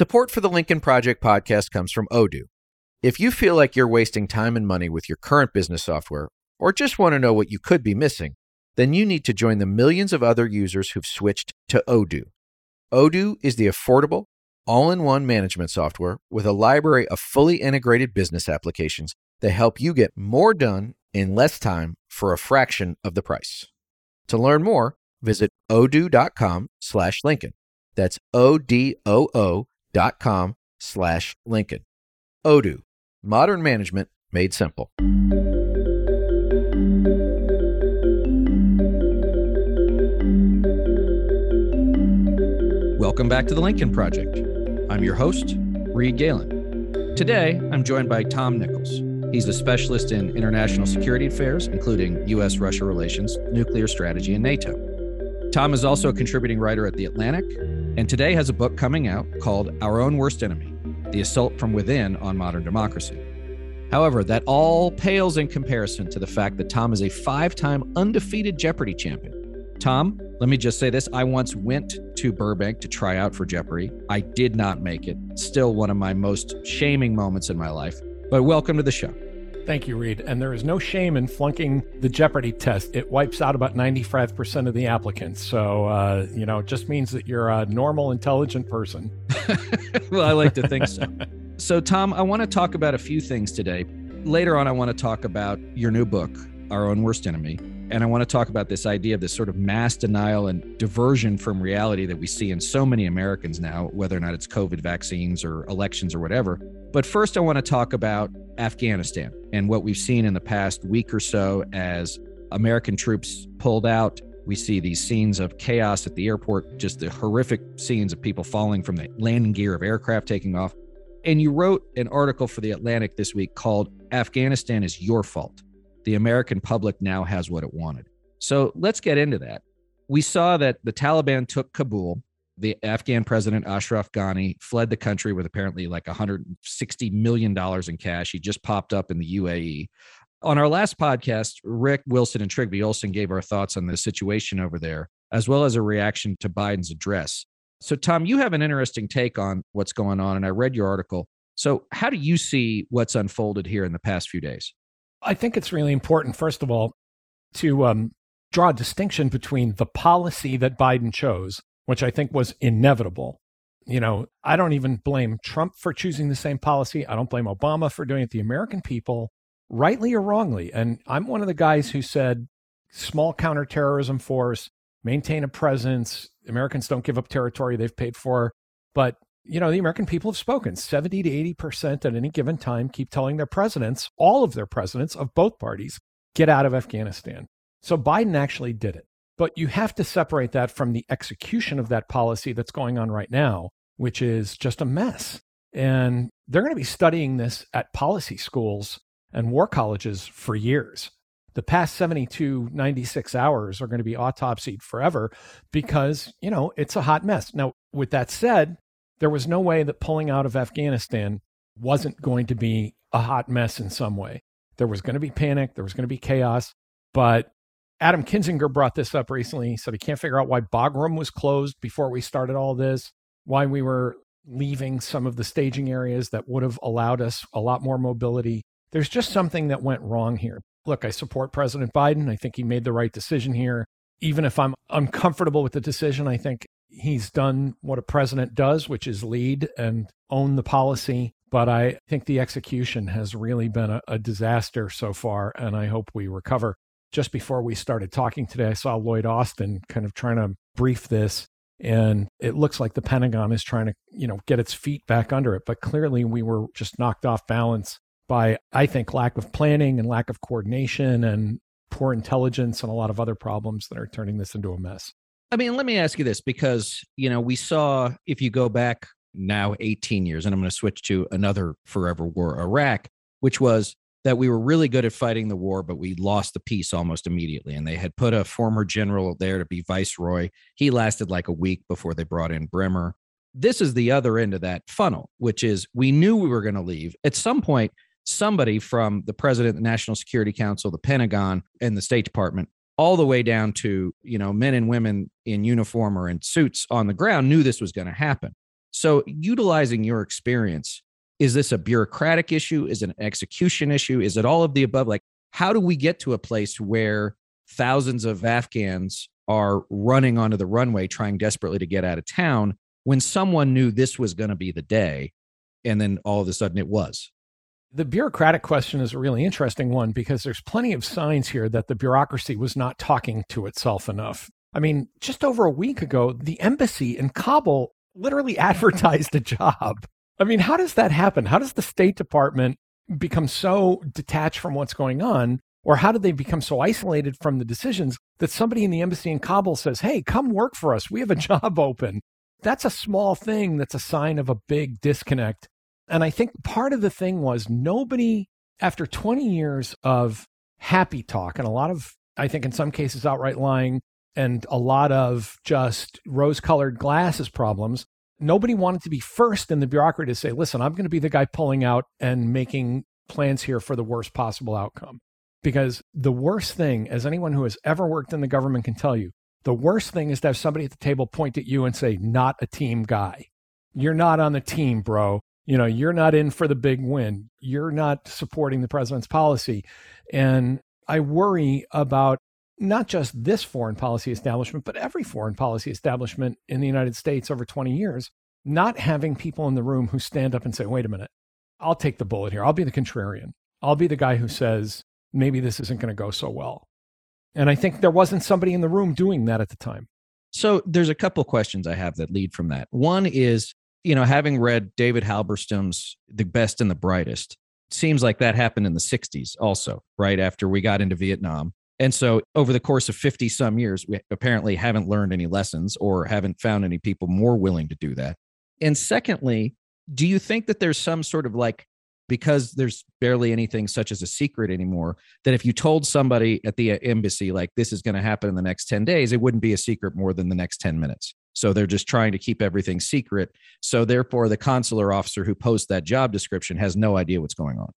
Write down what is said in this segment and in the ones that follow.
Support for the Lincoln Project podcast comes from Odoo. If you feel like you're wasting time and money with your current business software, or just want to know what you could be missing, then you need to join the millions of other users who've switched to Odoo. Odoo is the affordable, all in one management software with a library of fully integrated business applications that help you get more done in less time for a fraction of the price. To learn more, visit odoo.com slash Lincoln. That's O-D-O-O dot com slash Lincoln. Odoo, modern management made simple. Welcome back to the Lincoln Project. I'm your host, Reed Galen. Today, I'm joined by Tom Nichols. He's a specialist in international security affairs, including U.S. Russia relations, nuclear strategy, and NATO. Tom is also a contributing writer at The Atlantic, and today has a book coming out called Our Own Worst Enemy The Assault from Within on Modern Democracy. However, that all pales in comparison to the fact that Tom is a five time undefeated Jeopardy champion. Tom, let me just say this. I once went to Burbank to try out for Jeopardy. I did not make it. Still one of my most shaming moments in my life. But welcome to the show. Thank you, Reed. And there is no shame in flunking the Jeopardy test. It wipes out about 95% of the applicants. So, uh, you know, it just means that you're a normal, intelligent person. well, I like to think so. so, Tom, I want to talk about a few things today. Later on, I want to talk about your new book, Our Own Worst Enemy. And I want to talk about this idea of this sort of mass denial and diversion from reality that we see in so many Americans now, whether or not it's COVID vaccines or elections or whatever. But first, I want to talk about Afghanistan and what we've seen in the past week or so as American troops pulled out. We see these scenes of chaos at the airport, just the horrific scenes of people falling from the landing gear of aircraft taking off. And you wrote an article for The Atlantic this week called Afghanistan is Your Fault the American public now has what it wanted. So let's get into that. We saw that the Taliban took Kabul. The Afghan president Ashraf Ghani fled the country with apparently like 160 million dollars in cash. He just popped up in the UAE. On our last podcast, Rick Wilson and Trigby Olson gave our thoughts on the situation over there, as well as a reaction to Biden's address. So, Tom, you have an interesting take on what's going on, and I read your article. So, how do you see what's unfolded here in the past few days? I think it's really important, first of all, to um, draw a distinction between the policy that Biden chose, which I think was inevitable. You know, I don't even blame Trump for choosing the same policy. I don't blame Obama for doing it. The American people, rightly or wrongly, and I'm one of the guys who said small counterterrorism force, maintain a presence. Americans don't give up territory they've paid for. But you know, the American people have spoken. 70 to 80% at any given time keep telling their presidents, all of their presidents of both parties, get out of Afghanistan. So Biden actually did it. But you have to separate that from the execution of that policy that's going on right now, which is just a mess. And they're going to be studying this at policy schools and war colleges for years. The past 72, 96 hours are going to be autopsied forever because, you know, it's a hot mess. Now, with that said, there was no way that pulling out of Afghanistan wasn't going to be a hot mess in some way. There was going to be panic, there was going to be chaos. But Adam Kinzinger brought this up recently. He said he can't figure out why Bagram was closed before we started all this, why we were leaving some of the staging areas that would have allowed us a lot more mobility. There's just something that went wrong here. Look, I support President Biden. I think he made the right decision here. Even if I'm uncomfortable with the decision, I think he's done what a president does, which is lead and own the policy. But I think the execution has really been a, a, disaster so far, and I hope we recover. Just before we started talking today, I saw Lloyd Austin kind of trying to brief this, and it looks like the Pentagon is trying to, you know, get its feet back under it. But clearly, we were just knocked off balance by, I think, lack of planning and lack of coordination and poor intelligence and a lot of other problems that are turning this into a mess. I mean, let me ask you this because, you know, we saw if you go back now 18 years, and I'm going to switch to another forever war, Iraq, which was that we were really good at fighting the war, but we lost the peace almost immediately. And they had put a former general there to be viceroy. He lasted like a week before they brought in Bremer. This is the other end of that funnel, which is we knew we were going to leave. At some point, somebody from the president, the National Security Council, the Pentagon, and the State Department all the way down to you know men and women in uniform or in suits on the ground knew this was going to happen So, utilizing your experience, is this a bureaucratic issue? Is it an execution issue? Is it all of the above? Like, how do we get to a place where thousands of Afghans are running onto the runway trying desperately to get out of town when someone knew this was going to be the day and then all of a sudden it was? The bureaucratic question is a really interesting one because there's plenty of signs here that the bureaucracy was not talking to itself enough. I mean, just over a week ago, the embassy in Kabul literally advertised a job. I mean, how does that happen? How does the State Department become so detached from what's going on? Or how did they become so isolated from the decisions that somebody in the embassy in Kabul says, Hey, come work for us. We have a job open. That's a small thing that's a sign of a big disconnect and I think part of the thing was nobody, after 20 years of happy talk and a lot of, I think in some cases, outright lying and a lot of just rose colored glasses problems, nobody wanted to be first in the bureaucracy to say, listen, I'm going to be the guy pulling out and making plans here for the worst possible outcome. Because the worst thing, as anyone who has ever worked in the government can tell you, the worst thing is to have somebody at the table point at you and say, not a team guy. You're not on the team, bro you know you're not in for the big win you're not supporting the president's policy and i worry about not just this foreign policy establishment but every foreign policy establishment in the united states over 20 years not having people in the room who stand up and say wait a minute. I'll take the bullet here. I'll be the contrarian. I'll be the guy who says maybe this isn't going to go so well. And i think there wasn't somebody in the room doing that at the time. So there's a couple questions i have that lead from that. One is you know, having read David Halberstam's The Best and the Brightest, seems like that happened in the 60s also, right? After we got into Vietnam. And so over the course of 50 some years, we apparently haven't learned any lessons or haven't found any people more willing to do that. And secondly, do you think that there's some sort of like, because there's barely anything such as a secret anymore, that if you told somebody at the uh, embassy, like this is going to happen in the next 10 days, it wouldn't be a secret more than the next 10 minutes? So they're just trying to keep everything secret. So therefore, the consular officer who posts that job description has no idea what's going on.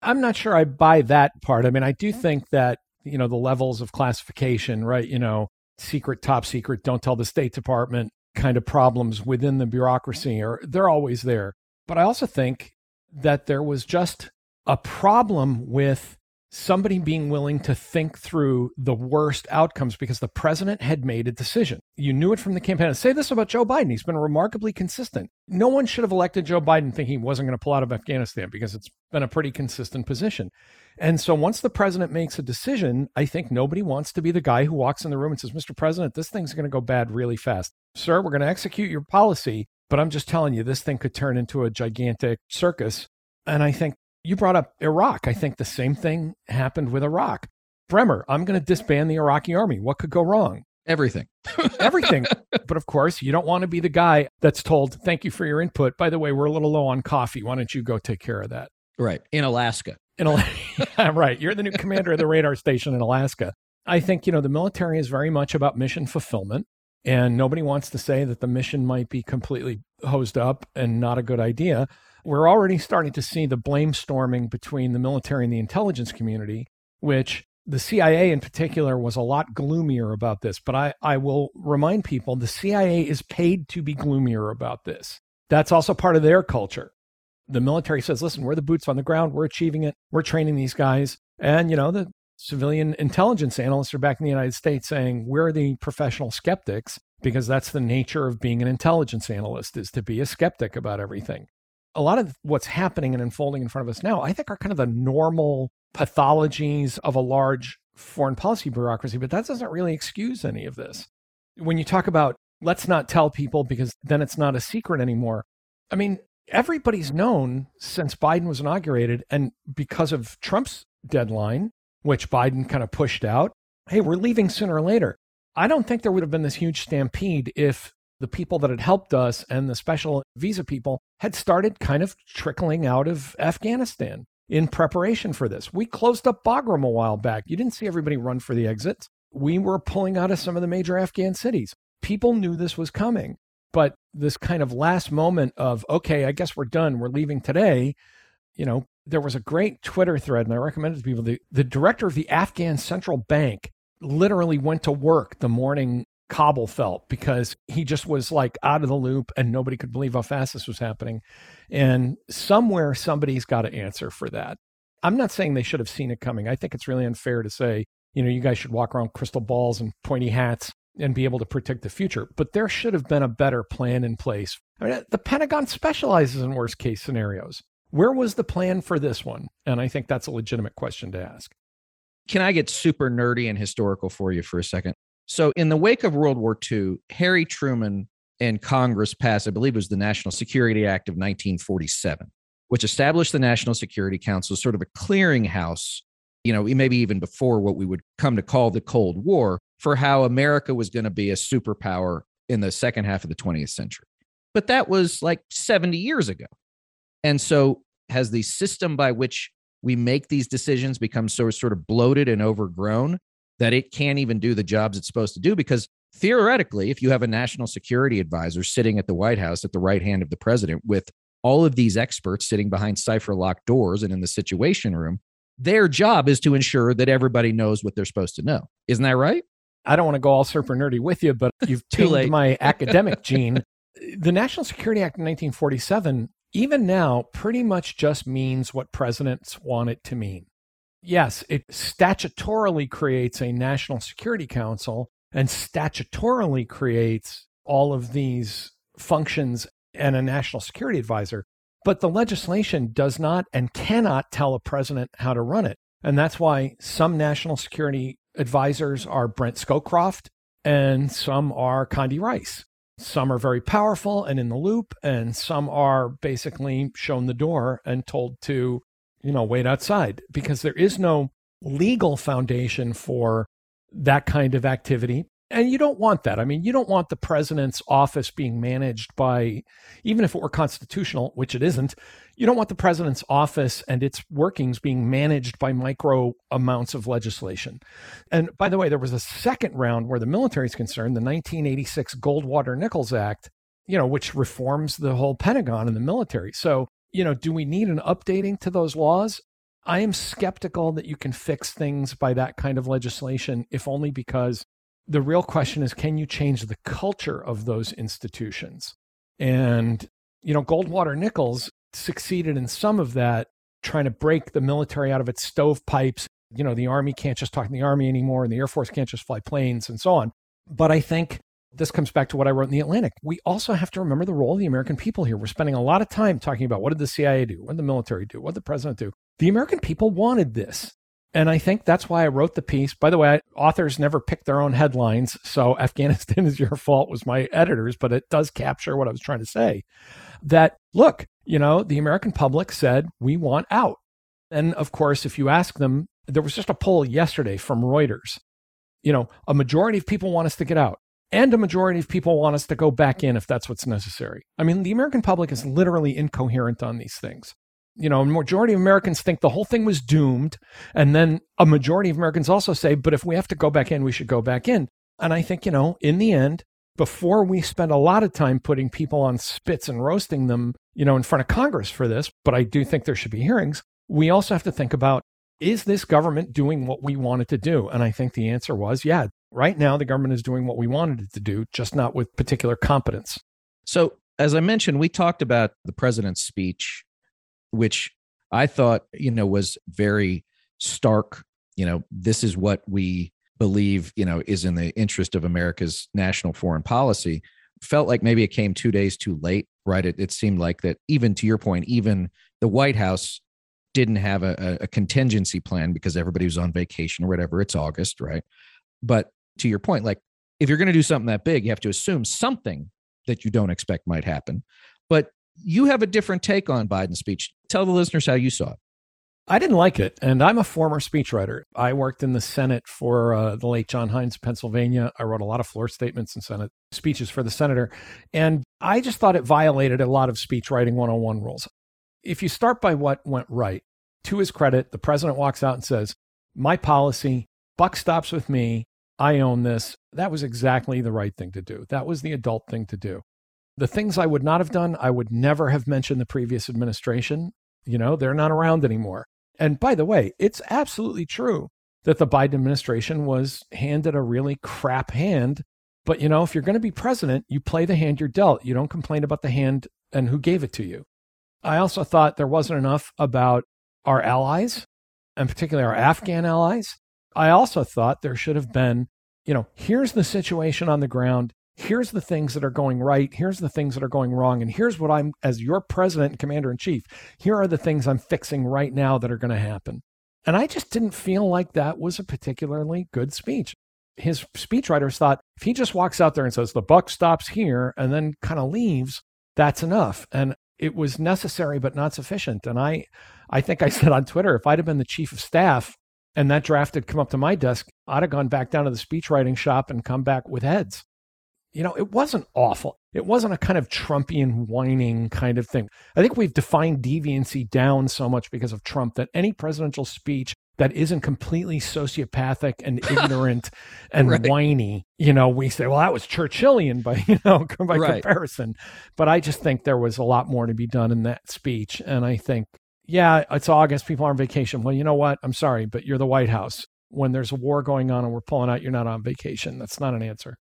I'm not sure I buy that part. I mean, I do think that, you know, the levels of classification, right? You know, secret, top secret, don't tell the State Department kind of problems within the bureaucracy or they're always there. But I also think that there was just a problem with somebody being willing to think through the worst outcomes because the president had made a decision. You knew it from the campaign. Say this about Joe Biden. He's been remarkably consistent. No one should have elected Joe Biden thinking he wasn't going to pull out of Afghanistan because it's been a pretty consistent position. And so once the president makes a decision, I think nobody wants to be the guy who walks in the room and says, Mr. President, this thing's going to go bad really fast. Sir, we're going to execute your policy, but I'm just telling you, this thing could turn into a gigantic circus. And I think you brought up Iraq. I think the same thing happened with Iraq. Bremer, I'm going to disband the Iraqi army. What could go wrong? Everything. Everything. But of course, you don't want to be the guy that's told, thank you for your input. By the way, we're a little low on coffee. Why don't you go take care of that? Right. In Alaska. In Alaska. right. You're the new commander of the radar station in Alaska. I think, you know, the military is very much about mission fulfillment. And nobody wants to say that the mission might be completely hosed up and not a good idea we're already starting to see the blame storming between the military and the intelligence community, which the CIA in particular was a lot gloomier about this. But I, I will remind people the CIA is paid to be gloomier about this. That's also part of their culture. The military says, listen, we're the boots on the ground. We're achieving it. We're training these guys. And, you know, the civilian intelligence analysts are back in the United States saying we're the professional skeptics because that's the nature of being an intelligence analyst is to be a skeptic about everything a lot of what's happening and unfolding in front of us now, I think, are kind of the normal pathologies of a large foreign policy bureaucracy, but that doesn't really excuse any of this. When you talk about let's not tell people because then it's not a secret anymore, I mean, everybody's known since Biden was inaugurated and because of Trump's deadline, which Biden kind of pushed out, hey, we're leaving sooner or later. I don't think there would have been this huge stampede if the people that had helped us and the special visa people had started kind of trickling out of Afghanistan in preparation for this. We closed up Bagram a while back. You didn't see everybody run for the exits. We were pulling out of some of the major Afghan cities. People knew this was coming. But this kind of last moment of, okay, I guess we're done, we're leaving today, you know, there was a great Twitter thread, and I recommend it to people. The, the director of the Afghan Central Bank literally went to work the morning Kabul felt because he just was like out of the loop and nobody could believe how fast this was happening. And somewhere somebody's got to answer for that. I'm not saying they should have seen it coming. I think it's really unfair to say, you know, you guys should walk around crystal balls and pointy hats and be able to predict the future. But there should have been a better plan in place. I mean, the Pentagon specializes in worst case scenarios. Where was the plan for this one? And I think that's a legitimate question to ask. Can I get super nerdy and historical for you for a second? So, in the wake of World War II, Harry Truman and Congress passed, I believe it was the National Security Act of 1947, which established the National Security Council as sort of a clearinghouse, you know, maybe even before what we would come to call the Cold War, for how America was going to be a superpower in the second half of the 20th century. But that was like 70 years ago. And so, has the system by which we make these decisions become so sort of bloated and overgrown that it can't even do the jobs it's supposed to do? Because theoretically, if you have a national security advisor sitting at the White House at the right hand of the president with all of these experts sitting behind cipher locked doors and in the situation room, their job is to ensure that everybody knows what they're supposed to know. Isn't that right? I don't want to go all super nerdy with you, but you've tuned my academic gene. The National Security Act of 1947 even now pretty much just means what presidents want it to mean. Yes, it statutorily creates a National Security Council and statutorily creates all of these functions and a national security advisor. But the legislation does not and cannot tell a president how to run it. And that's why some national security advisors are Brent Scowcroft and some are Condi Rice. Some are very powerful and in the loop, and some are basically shown the door and told to, you know, wait outside because there is no legal foundation for that kind of activity. And you don't want that. I mean, you don't want the president's office being managed by, even if it were constitutional, which it isn't, you don't want the president's office and its workings being managed by micro amounts of legislation. And by the way, there was a second round where the military is concerned, the 1986 Goldwater Nichols Act, you know, which reforms the whole Pentagon and the military. So, you know, do we need an updating to those laws? I am skeptical that you can fix things by that kind of legislation, if only because the real question is can you change the culture of those institutions? And, you know, Goldwater Nichols succeeded in some of that, trying to break the military out of its stovepipes. You know, the Army can't just talk to the Army anymore, and the Air Force can't just fly planes and so on. But I think this comes back to what I wrote in the Atlantic. We also have to remember the role of the American people here. We're spending a lot of time talking about what did the CIA do? What did the military do? What did the president do? The American people wanted this. And I think that's why I wrote the piece. By the way, authors never pick their own headlines. So Afghanistan is your fault was my editors, but it does capture what I was trying to say. That look, you know, the American public said, we want out. And of course, if you ask them, there was just a poll yesterday from Reuters. You know, a majority of people want us to get out, and a majority of people want us to go back in if that's what's necessary. I mean, the American public is literally incoherent on these things you know, majority of Americans think the whole thing was doomed. And then a majority of Americans also say, but if we have to go back in, we should go back in. And I think, you know, in the end, before we spend a lot of time putting people on spits and roasting them, you know, in front of Congress for this, but I do think there should be hearings, we also have to think about is this government doing what we want it to do? And I think the answer was, yeah, right now the government is doing what we wanted it to do, just not with particular competence. So, as I mentioned, we talked about the president's speech which I thought, you know, was very stark. You know, this is what we believe, you know, is in the interest of America's national foreign policy. Felt like maybe it came two days too late, right? It, it seemed like that, even to your point, even the White House didn't have a, a contingency plan because everybody was on vacation or whatever. It's August, right? But to your point, like if you're going to do something that big, you have to assume something that you don't expect might happen. But you have a different take on Biden's speech. Tell the listeners how you saw it. I didn't like it. And I'm a former speechwriter. I worked in the Senate for uh, the late John of Pennsylvania. I wrote a lot of floor statements and Senate speeches for the senator. And I just thought it violated a lot of speech writing 101 rules. If you start by what went right, to his credit, the president walks out and says, My policy, buck stops with me. I own this. That was exactly the right thing to do. That was the adult thing to do. The things I would not have done, I would never have mentioned the previous administration. You know, they're not around anymore. And by the way, it's absolutely true that the Biden administration was handed a really crap hand But, you know, if you're going to be president, you play the hand you're dealt. You don't complain about the hand and who gave it to you. I also thought there wasn't enough about our allies, and particularly our Afghan allies. I also thought there should have been, you know, here's the situation on the ground. Here's the things that are going right. Here's the things that are going wrong. And here's what I'm, as your president and commander in chief, here are the things I'm fixing right now that are going to happen. And I just didn't feel like that was a particularly good speech. His speechwriters thought if he just walks out there and says, the buck stops here and then kind of leaves, that's enough. And it was necessary, but not sufficient. And I, I think I said on Twitter, if I'd have been the chief of staff and that draft had come up to my desk, I'd have gone back down to the speechwriting shop and come back with heads. You know, it wasn't awful. It wasn't a kind of Trumpian whining kind of thing. I think we've defined deviancy down so much because of Trump that any presidential speech that isn't completely sociopathic and ignorant and right. whiny, you know, we say, well, that was Churchillian by, you know, by right. comparison. But I just think there was a lot more to be done in that speech. And I think, yeah, it's August, people are on vacation. Well, you know what? I'm sorry, but you're the White House. When there's a war going on and we're pulling out, you're not on vacation. That's not an answer.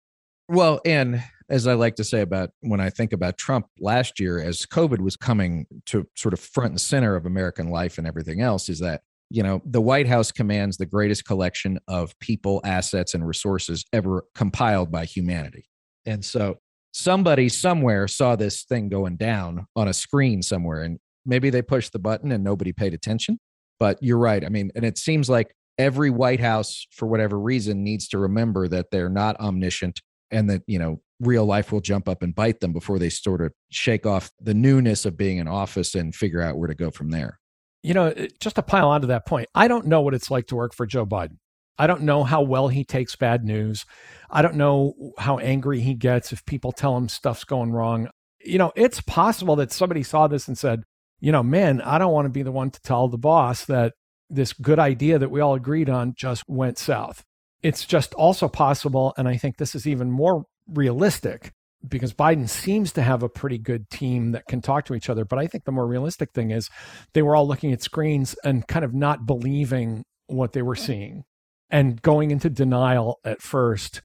Well, and as I like to say about when I think about Trump last year, as COVID was coming to sort of front and center of American life and everything else, is that you know, the White House commands the greatest collection of people, assets, and resources ever compiled by humanity. And so somebody somewhere saw this thing going down on a screen somewhere, and maybe they pushed the button and nobody paid attention. But you're right. I mean, and it seems like every White House, for whatever reason, needs to remember that they're not omniscient and that, you know, real life will jump up and bite them before they sort of shake off the newness of being in office and figure out where to go from there you know, eh, just to pile onto that point, I don't know what it's like to work for Joe Biden. I don't know how well he takes bad news. I don't know how angry he gets if people tell him stuff's going wrong. You know, it's possible that somebody saw this and said, you know, man, I don't want to be the one to tell the boss that this good idea that we all agreed on just went south. It's just also possible, and I think this is even more realistic, because Biden seems to have a pretty good team that can talk to each other. But I think the more realistic thing is they were all looking at screens and kind of not believing what they were seeing and going into denial at first,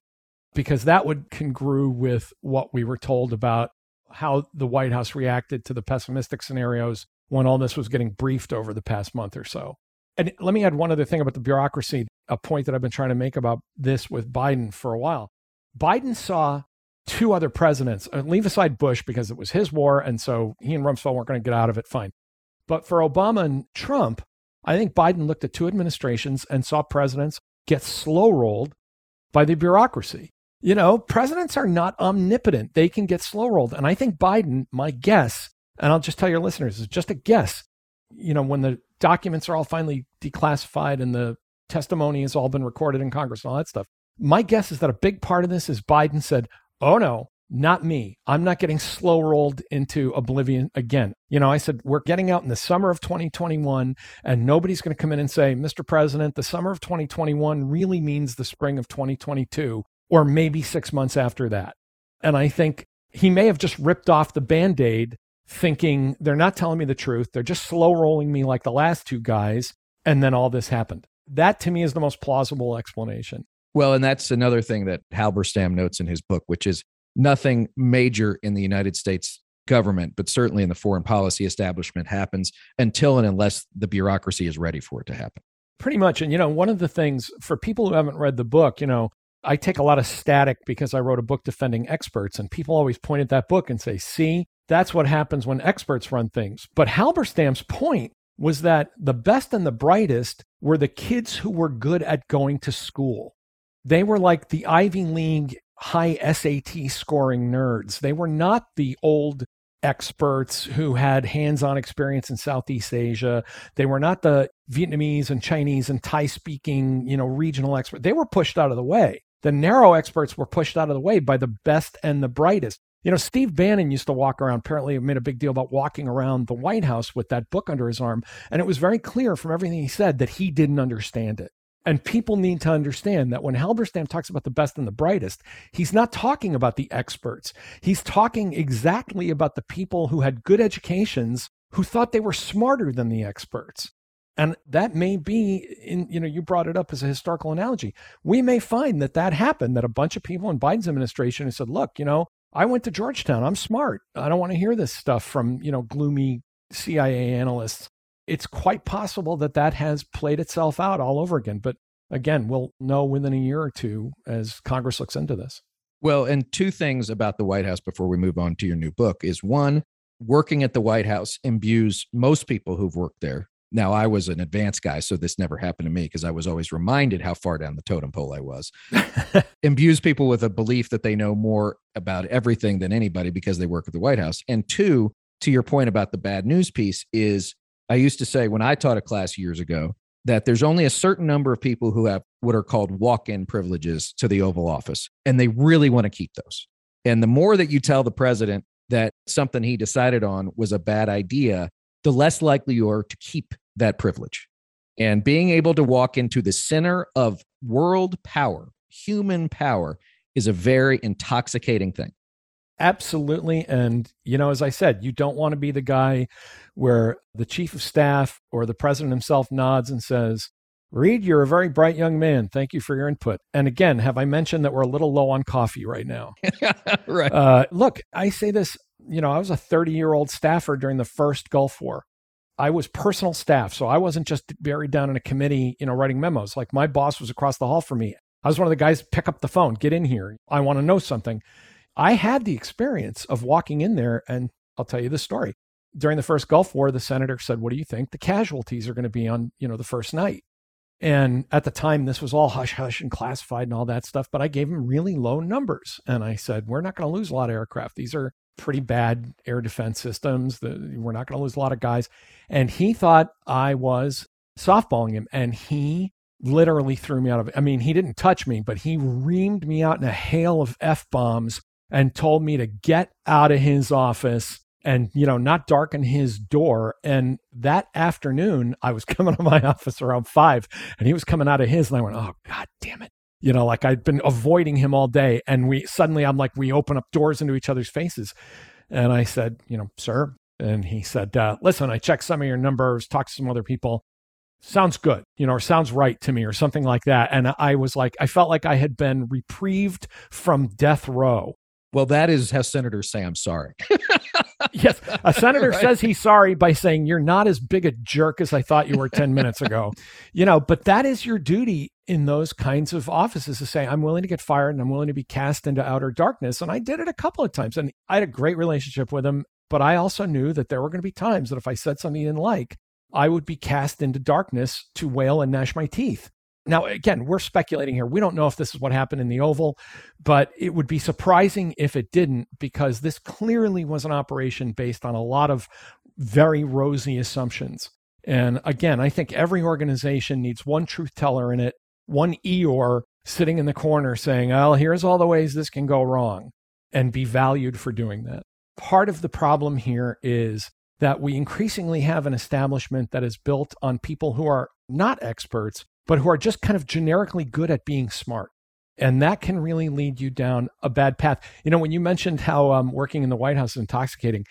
because that would congrue with what we were told about how the White House reacted to the pessimistic scenarios when all this was getting briefed over the past month or so. And let me add one other thing about the bureaucracy, a point that I've been trying to make about this with Biden for a while. Biden saw two other presidents, uh, leave aside Bush because it was his war. And so he and Rumsfeld weren't going to get out of it fine. But for Obama and Trump, I think Biden looked at two administrations and saw presidents get slow rolled by the bureaucracy. You know, presidents are not omnipotent, they can get slow rolled. And I think Biden, my guess, and I'll just tell your listeners, it's just a guess. You know, when the documents are all finally declassified and the testimony has all been recorded in Congress and all that stuff, my guess is that a big part of this is Biden said, oh no, not me. I'm not getting slow rolled into oblivion again. You know, I said, we're getting out in the summer of 2021, and nobody's going to come in and say, Mr. President, the summer of 2021 really means the spring of 2022, or maybe six months after that. And I think he may have just ripped off the band aid, thinking they're not telling me the truth. They're just slow rolling me like the last two guys. And then all this happened. That to me is the most plausible explanation. Well, and that's another thing that Halberstam notes in his book, which is nothing major in the United States government, but certainly in the foreign policy establishment happens until and unless the bureaucracy is ready for it to happen. Pretty much. And, you know, one of the things for people who haven't read the book, you know, I take a lot of static because I wrote a book defending experts, and people always point at that book and say, see, that's what happens when experts run things. But Halberstam's point was that the best and the brightest were the kids who were good at going to school. They were like the Ivy League high SAT scoring nerds. They were not the old experts who had hands-on experience in Southeast Asia. They were not the Vietnamese and Chinese and Thai speaking, you know, regional experts. They were pushed out of the way. The narrow experts were pushed out of the way by the best and the brightest. You know, Steve Bannon used to walk around, apparently made a big deal about walking around the White House with that book under his arm. And it was very clear from everything he said that he didn't understand it. And people need to understand that when Halberstam talks about the best and the brightest, he's not talking about the experts. He's talking exactly about the people who had good educations who thought they were smarter than the experts. And that may be in, you know, you brought it up as a historical analogy. We may find that that happened, that a bunch of people in Biden's administration have said, look, you know, I went to Georgetown. I'm smart. I don't want to hear this stuff from, you know, gloomy CIA analysts. It's quite possible that that has played itself out all over again. But again, we'll know within a year or two as Congress looks into this. Well, and two things about the White House before we move on to your new book is one, working at the White House imbues most people who've worked there. Now, I was an advanced guy, so this never happened to me because I was always reminded how far down the totem pole I was. imbues people with a belief that they know more about everything than anybody because they work at the White House. And two, to your point about the bad news piece, is I used to say when I taught a class years ago, that there's only a certain number of people who have what are called walk in privileges to the Oval Office, and they really want to keep those. And the more that you tell the president that something he decided on was a bad idea, the less likely you are to keep that privilege. And being able to walk into the center of world power, human power, is a very intoxicating thing. Absolutely. And, you know, as I said, you don't want to be the guy where the chief of staff or the president himself nods and says, Reed, you're a very bright young man. Thank you for your input. And again, have I mentioned that we're a little low on coffee right now? right. Uh, look, I say this, you know, I was a 30 year old staffer during the first Gulf War. I was personal staff. So I wasn't just buried down in a committee, you know, writing memos. Like my boss was across the hall from me. I was one of the guys pick up the phone, get in here. I want to know something. I had the experience of walking in there, and I'll tell you the story. During the first Gulf War, the senator said, "What do you think the casualties are going to be on, you know, the first night?" And at the time, this was all hush hush and classified and all that stuff. But I gave him really low numbers, and I said, "We're not going to lose a lot of aircraft. These are pretty bad air defense systems. The, we're not going to lose a lot of guys." And he thought I was softballing him, and he literally threw me out of. I mean, he didn't touch me, but he reamed me out in a hail of f bombs and told me to get out of his office and you know not darken his door and that afternoon i was coming to my office around five and he was coming out of his and i went oh god damn it you know like i'd been avoiding him all day and we suddenly i'm like we open up doors into each other's faces. And i said you know sir and he said uh, listen i checked some of your numbers talked to some other people. Sounds good you know or sounds right to me or something like that. And i was like i felt like i had been reprieved from death row. Well, that is how senators say, I'm sorry. yes. A senator right. says he's sorry by saying, You're not as big a jerk as I thought you were 10 minutes ago. You know, but that is your duty in those kinds of offices to say, I'm willing to get fired and I'm willing to be cast into outer darkness. And I did it a couple of times. And I had a great relationship with him. But I also knew that there were going to be times that if I said something he didn't like, I would be cast into darkness to wail and gnash my teeth. Now, again, we're speculating here. We don't know if this is what happened in the Oval, but it would be surprising if it didn't, because this clearly was an operation based on a lot of very rosy assumptions. And again, I think every organization needs one truth teller in it, one Eeyore sitting in the corner saying, Oh, here's all the ways this can go wrong, and be valued for doing that. Part of the problem here is that we increasingly have an establishment that is built on people who are not experts, but who are just kind of generically good at being smart. And that can really lead you down a bad path. You know, when you mentioned how um, working in the White House is intoxicating,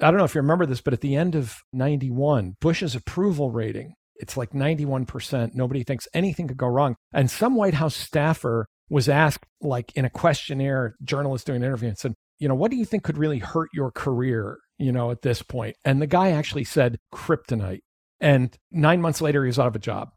I don't know if you remember this, but at the end of 91, Bush's approval rating, it's like 91%. Nobody thinks anything could go wrong. And some White House staffer was asked, like in a questionnaire, journalist doing an interview, and said, you know, what do you think could really hurt your career, you know, at this point? And the guy actually said kryptonite. And nine months later, he was out of a job.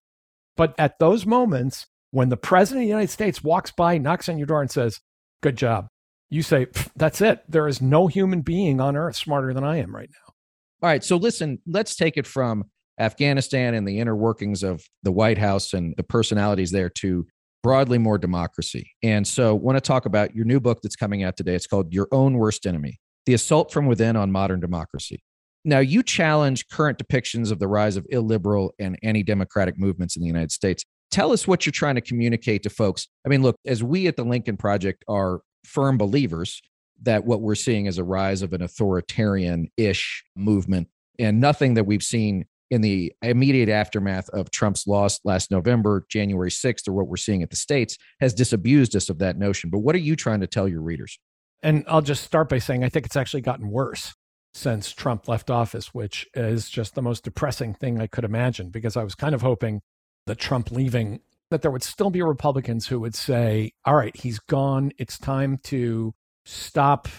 But at those moments, when the president of the United States walks by, knocks on your door, and says, Good job, you say, That's it. There is no human being on earth smarter than I am right now. All right. So listen, let's take it from Afghanistan and the inner workings of the White House and the personalities there to broadly more democracy. And so, I want to talk about your new book that's coming out today. It's called Your Own Worst Enemy The Assault from Within on Modern Democracy. Now, you challenge current depictions of the rise of illiberal and anti democratic movements in the United States. Tell us what you're trying to communicate to folks. I mean, look, as we at the Lincoln Project are firm believers that what we're seeing is a rise of an authoritarian ish movement and nothing that we've seen in the immediate aftermath of Trump's loss last November, January 6th, or what we're seeing at the states has disabused us of that notion. But what are you trying to tell your readers? And I'll just start by saying I think it's actually gotten worse since Trump left office, which is just the most depressing thing I could imagine because I was kind of hoping that Trump leaving that there would still be Republicans who would say, "All right, he's gone. It's time to stop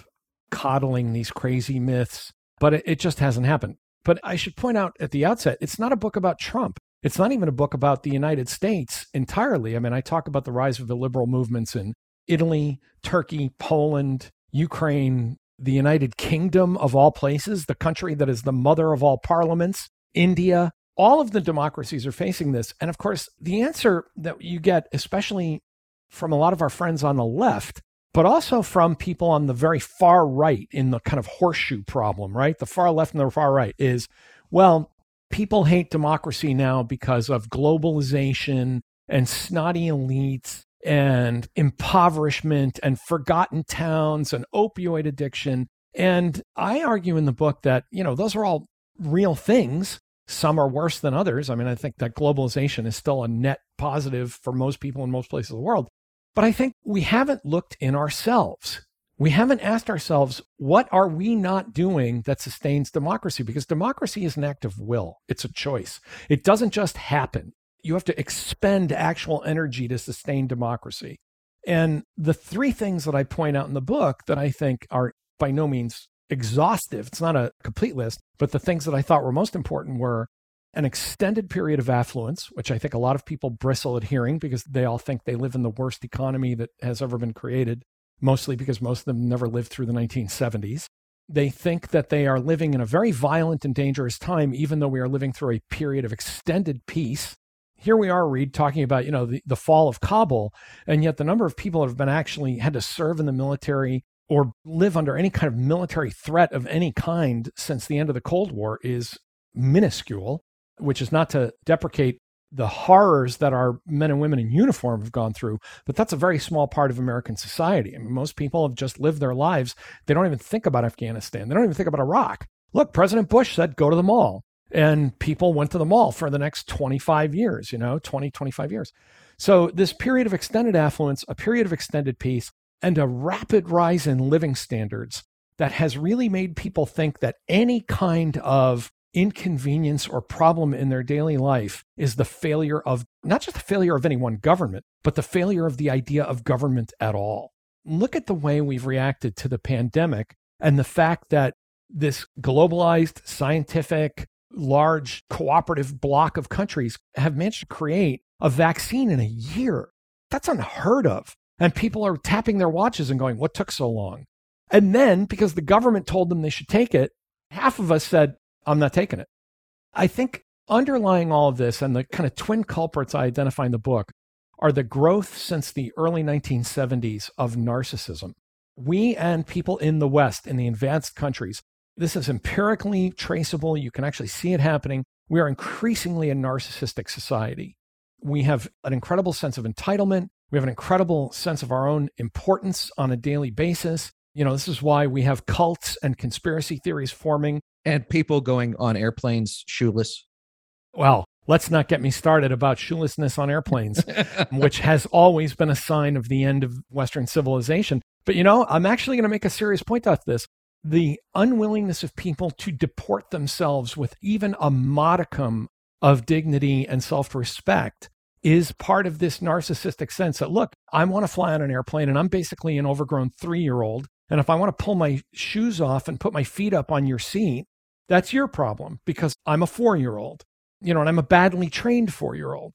coddling these crazy myths." But it, it just hasn't happened. But I should point out at the outset, it's not a book about Trump. It's not even a book about the United States entirely. I mean, I talk about the rise of the liberal movements in Italy, Turkey, Poland, Ukraine, the United Kingdom of all places, the country that is the mother of all parliaments, India. All of the democracies are facing this. And of course, the answer that you get, especially from a lot of our friends on the left, but also from people on the very far right in the kind of horseshoe problem, right? The far left and the far right is, well, people hate democracy now because of globalization and snotty elites and impoverishment and forgotten towns and opioid addiction. And I argue in the book that, you know, those are all real things. Some are worse than others. I mean, I think that globalization is still a net positive for most people in most places of the world. But I think we haven't looked in ourselves. We haven't asked ourselves, what are we not doing that sustains democracy? Because democracy is an act of will, it's a choice. It doesn't just happen you have to expend actual energy to sustain democracy. And the three things that I point out in the book that I think are by no means exhaustive, it's not a complete list, but the things that I thought were most important were an extended period of affluence, which I think a lot of people bristle at hearing because they all think they live in the worst economy that has ever been created, mostly because most of them never lived through the 1970s. They think that they are living in a very violent and dangerous time, even though we are living through a period of extended peace here we are, Reed, talking about, you know, the, the fall of Kabul, and yet the number of people that have been actually had to serve in the military or live under any kind of military threat of any kind since the end of the Cold War is minuscule, which is not to deprecate the horrors that our men and women in uniform have gone through, but that's a very small part of American society. I mean, most people have just lived their lives. They don't even think about Afghanistan. They don't even think about Iraq. Look, President Bush said, go to the mall and people went to the mall for the next 25 years, you know, 20, 25 years. So, this period of extended affluence, a period of extended peace, and a rapid rise in living standards that has really made people think that any kind of inconvenience or problem in their daily life is the failure of not just the failure of any one government, but the failure of the idea of government at all. Look at the way we've reacted to the pandemic and the fact that this globalized scientific large cooperative block of countries have managed to create a vaccine in a year. That's unheard of. And people are tapping their watches and going, What took so long? And then, because the government told them they should take it, half of us said, I'm not taking it. I think underlying all of this and the kind of twin culprits I identify in the book are the growth since the early 1970s of narcissism. We and people in the West, in the advanced countries, this is empirically traceable. You can actually see it happening. We are increasingly a narcissistic society. We have an incredible sense of entitlement. We have an incredible sense of our own importance on a daily basis. You know, this is why we have cults and conspiracy theories forming. And people going on airplanes shoeless. Well, let's not get me started about shoelessness on airplanes, which has always been a sign of the end of Western civilization. But you know, I'm actually going to make a serious point out of this the unwillingness of people to deport themselves with even a modicum of dignity and self respect is part of this narcissistic sense that, look, I want to fly on an airplane and I'm basically an overgrown three year old. And if I want to pull my shoes off and put my feet up on your seat, that's your problem because I'm a four year old, you know, and I'm a badly trained four year old.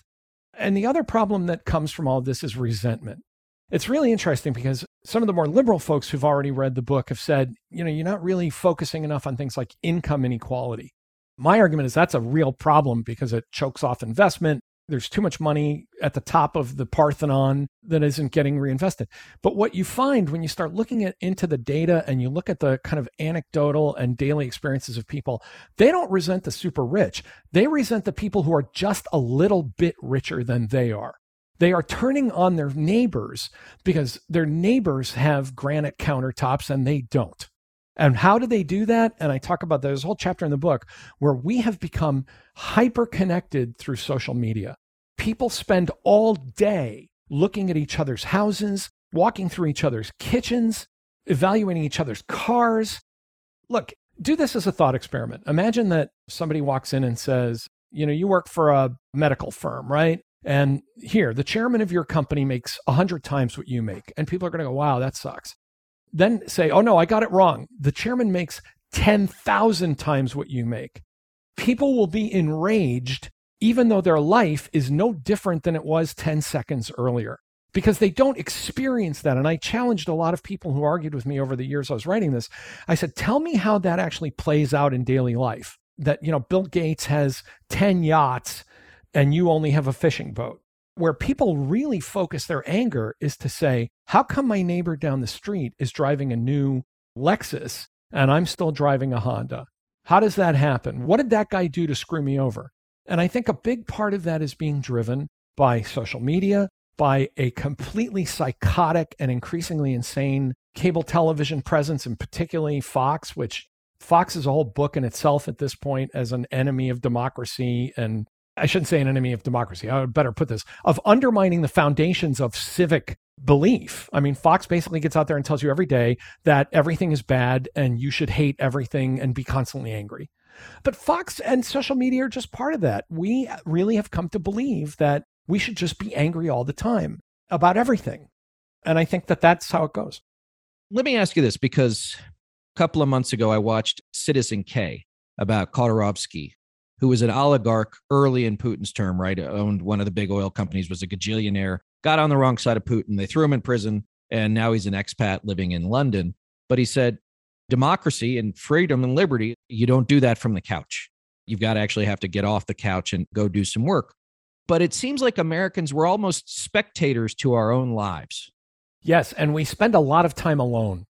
And the other problem that comes from all this is resentment. It's really interesting because some of the more liberal folks who've already read the book have said, you know, you're not really focusing enough on things like income inequality. My argument is that's a real problem because it chokes off investment. There's too much money at the top of the Parthenon that isn't getting reinvested. But what you find when you start looking at, into the data and you look at the kind of anecdotal and daily experiences of people, they don't resent the super rich. They resent the people who are just a little bit richer than they are. They are turning on their neighbors because their neighbors have granite countertops and they don't. And how do they do that? And I talk about there's a whole chapter in the book where we have become hyper connected through social media. People spend all day looking at each other's houses, walking through each other's kitchens, evaluating each other's cars. Look, do this as a thought experiment. Imagine that somebody walks in and says, you know, you work for a medical firm, right? And here, the chairman of your company makes 100 times what you make. And people are going to go, wow, that sucks. Then say, oh, no, I got it wrong. The chairman makes 10,000 times what you make. People will be enraged, even though their life is no different than it was 10 seconds earlier because they don't experience that. And I challenged a lot of people who argued with me over the years I was writing this. I said, tell me how that actually plays out in daily life. That, you know, Bill Gates has 10 yachts and you only have a fishing boat. Where people really focus their anger is to say, how come my neighbor down the street is driving a new Lexus and I'm still driving a Honda? How does that happen? What did that guy do to screw me over? And I think a big part of that is being driven by social media, by a completely psychotic and increasingly insane cable television presence, and particularly Fox, which Fox is a whole book in itself at this point as an enemy of democracy. And I shouldn't say an enemy of democracy. I would better put this of undermining the foundations of civic belief. I mean, Fox basically gets out there and tells you every day that everything is bad and you should hate everything and be constantly angry. But Fox and social media are just part of that. We really have come to believe that we should just be angry all the time about everything. And I think that that's how it goes. Let me ask you this because a couple of months ago, I watched Citizen K about Khodorkovsky, who was an oligarch early in Putin's term, right? Owned one of the big oil companies, was a gajillionaire, got on the wrong side of Putin. They threw him in prison, and now he's an expat living in London. But he said, democracy and freedom and liberty, you don't do that from the couch. You've got to actually have to get off the couch and go do some work but it seems like Americans were almost spectators to our own lives. Yes, and we spend a lot of time alone.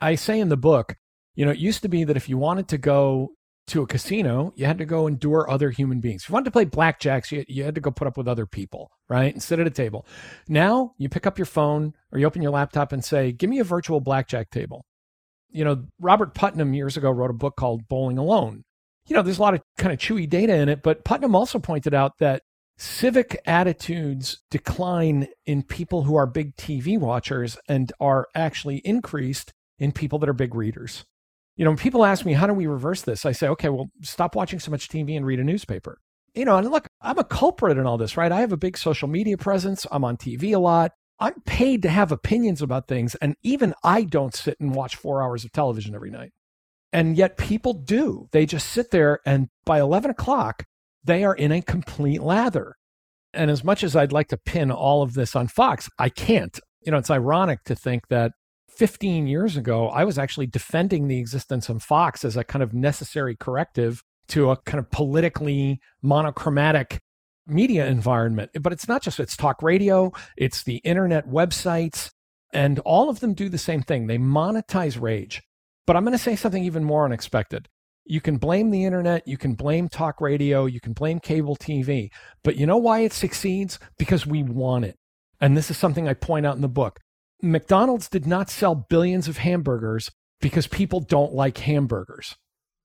I say in the book, you know, it used to be that if you wanted to go to a casino, you had to go endure other human beings. If you wanted to play blackjacks, you, you had to go put up with other people, right? And sit at a table. Now you pick up your phone or you open your laptop and say, give me a virtual blackjack table. You know, Robert Putnam years ago wrote a book called Bowling Alone. You know, there's a lot of kind of chewy data in it, but Putnam also pointed out that civic attitudes decline in people who are big TV watchers and are actually increased in people that are big readers. You know, when people ask me, how do we reverse this? I say, okay, well, stop watching so much TV and read a newspaper. You know, and look, I'm a culprit in all this, right? I have a big social media presence. I'm on TV a lot. I'm paid to have opinions about things. And even I don't sit and watch four hours of television every night. And yet people do. They just sit there and by 11 o'clock, they are in a complete lather. And as much as I'd like to pin all of this on Fox, I can't. You know, it's ironic to think that 15 years ago, I was actually defending the existence of Fox as a kind of necessary corrective to a kind of politically monochromatic media environment. But it's not just it's talk radio, it's the internet websites, and all of them do the same thing. They monetize rage. But I'm going to say something even more unexpected. You can blame the internet, you can blame talk radio, you can blame cable TV. But you know why it succeeds? Because we want it. And this is something I point out in the book. McDonald's did not sell billions of hamburgers because people don't like hamburgers.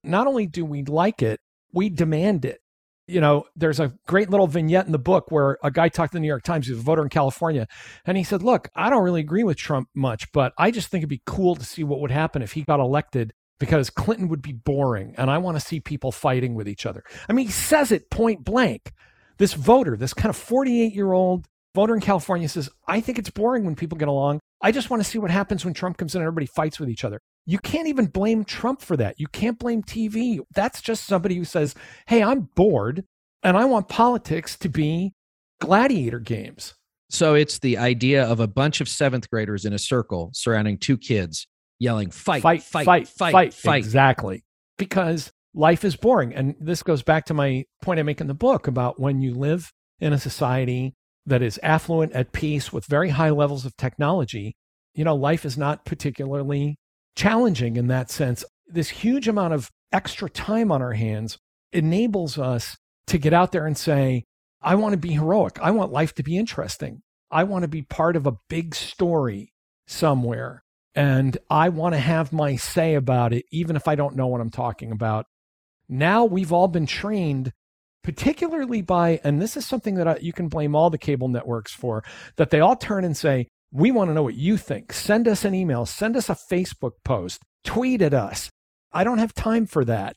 Not only do we like it, we demand it. You know, there's a great little vignette in the book where a guy talked to the New York Times, he's a voter in California, and he said, Look, I don't really agree with Trump much, but I just think it'd be cool to see what would happen if he got elected because Clinton would be boring and I want to see people fighting with each other. I mean, he says it point blank. This voter, this kind of 48 year old voter in California says, I think it's boring when people get along. I just want to see what happens when Trump comes in and everybody fights with each other. You can't even blame Trump for that. You can't blame TV. That's just somebody who says, Hey, I'm bored and I want politics to be gladiator games. So it's the idea of a bunch of seventh graders in a circle surrounding two kids yelling fight, fight, fight, fight, fight, fight, fight. Exactly. Because life is boring. And this goes back to my point I make in the book about when you live in a society that is affluent, at peace, with very high levels of technology, you know, life is not particularly challenging in that sense. This huge amount of extra time on our hands enables us to get out there and say, I want to be heroic. I want life to be interesting. I want to be part of a big story somewhere and I want to have my say about it, even if I don't know what I'm talking about. Now we've all been trained, particularly by, and this is something that I, you can blame all the cable networks for, that they all turn and say, We want to know what you think. Send us an email, send us a Facebook post, tweet at us. I don't have time for that.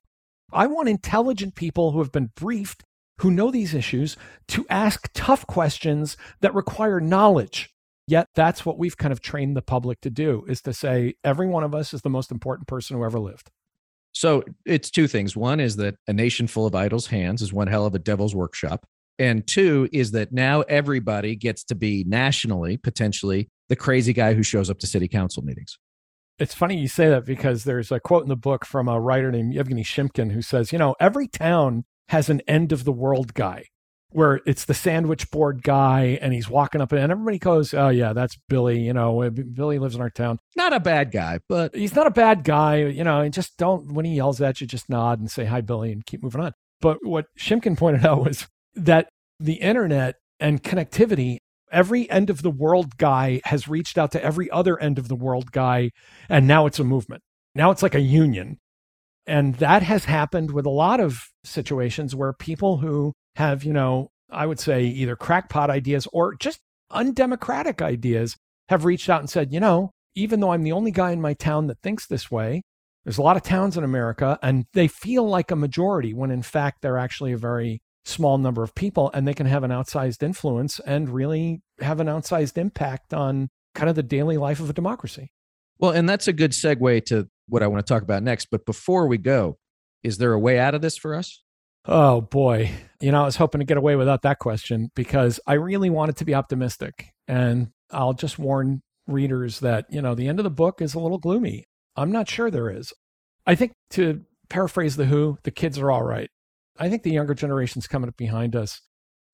I want intelligent people who have been briefed, who know these issues, to ask tough questions that require knowledge. Yet that's what we've kind of trained the public to do is to say every one of us is the most important person who ever lived. So it's two things. One is that a nation full of idols' hands is one hell of a devil's workshop. And two is that now everybody gets to be nationally, potentially, the crazy guy who shows up to city council meetings. It's funny you say that because there's a quote in the book from a writer named Yevgeny Simkin who says, you know, every town has an end of the world guy where it's the sandwich board guy and he's walking up and everybody goes, oh, yeah, that's Billy. You know, uh, Billy lives in our town. Not a bad guy, but he's not a bad guy. You know, and just don't, when he yells at you, just nod and say, hi, Billy, and keep moving on. But what Simkin pointed out was that the internet and connectivity every end of the world guy has reached out to every other end of the world guy and now it's a movement now it's like a union and that has happened with a lot of situations where people who have you know i would say either crackpot ideas or just undemocratic ideas have reached out and said you know even though i'm the only guy in my town that thinks this way there's a lot of towns in america and they feel like a majority when in fact they're actually a very small number of people and they can have an outsized influence and really have an outsized impact on kind of the daily life of a democracy. Well, and that's a good segue to what I want to talk about next. But before we go, is there a way out of this for us? Oh boy. You know, I was hoping to get away without that question because I really wanted to be optimistic. And I'll just warn readers that, you know, the end of the book is a little gloomy. I'm not sure there is. I think to paraphrase The Who, the kids are all right. I think the younger generation's coming up behind us.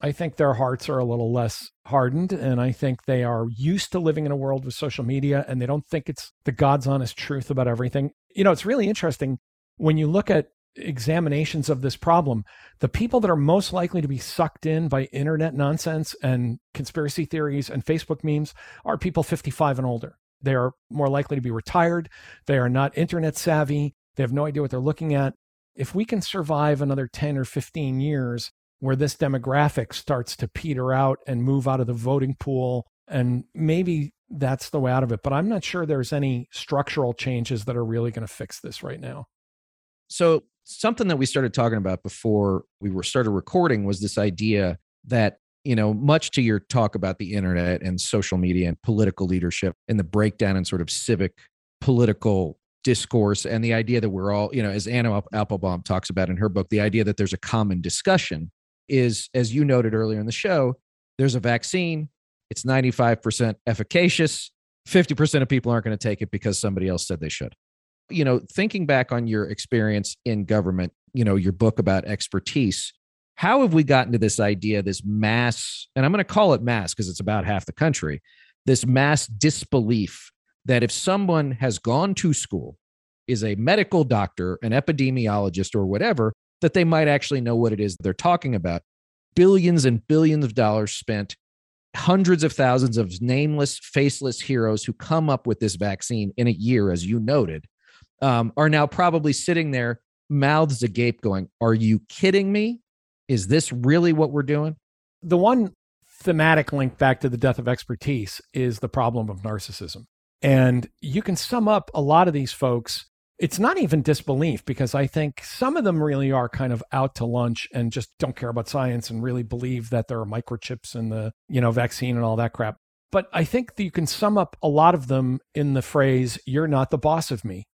I think their hearts are a little less hardened, and I think they are used to living in a world with social media and they don't think it's the God's honest truth about everything. You know, it's really interesting when you look at examinations of this problem. The people that are most likely to be sucked in by internet nonsense and conspiracy theories and Facebook memes are people 55 and older. They are more likely to be retired. They are not internet savvy. They have no idea what they're looking at if we can survive another 10 or 15 years where this demographic starts to peter out and move out of the voting pool, and maybe that's the way out of it. But I'm not sure there's any structural changes that are really going to fix this right now. So, something that we started talking about before we were started recording was this idea that you know, much to your talk about the internet and social media and political leadership and the breakdown in sort of civic political discourse and the idea that we're all, you know, as Anne Applebaum talks about in her book, the idea that there's a common discussion is, as you noted earlier in the show, there's a vaccine, it's 95% efficacious. 50% of people aren't going to take it because somebody else said they should. You know, thinking back on your experience in government, you know, your book about expertise, how have we gotten to this idea, this mass, and I'm going to call it mass because it's about half the country, this mass disbelief that if someone has gone to school, is a medical doctor, an epidemiologist, or whatever, that they might actually know what it is they're talking about. Billions and billions of dollars spent, hundreds of thousands of nameless, faceless heroes who come up with this vaccine in a year, as you noted, um, are now probably sitting there, mouths agape, going, Are you kidding me? Is this really what we're doing? The one thematic link back to the death of expertise is the problem of narcissism. And you can sum up a lot of these folks. It's not even disbelief because I think some of them really are kind of out to lunch and just don't care about science and really believe that there are microchips in the, you know, vaccine and all that crap. But I think that you can sum up a lot of them in the phrase, you're not the boss of me.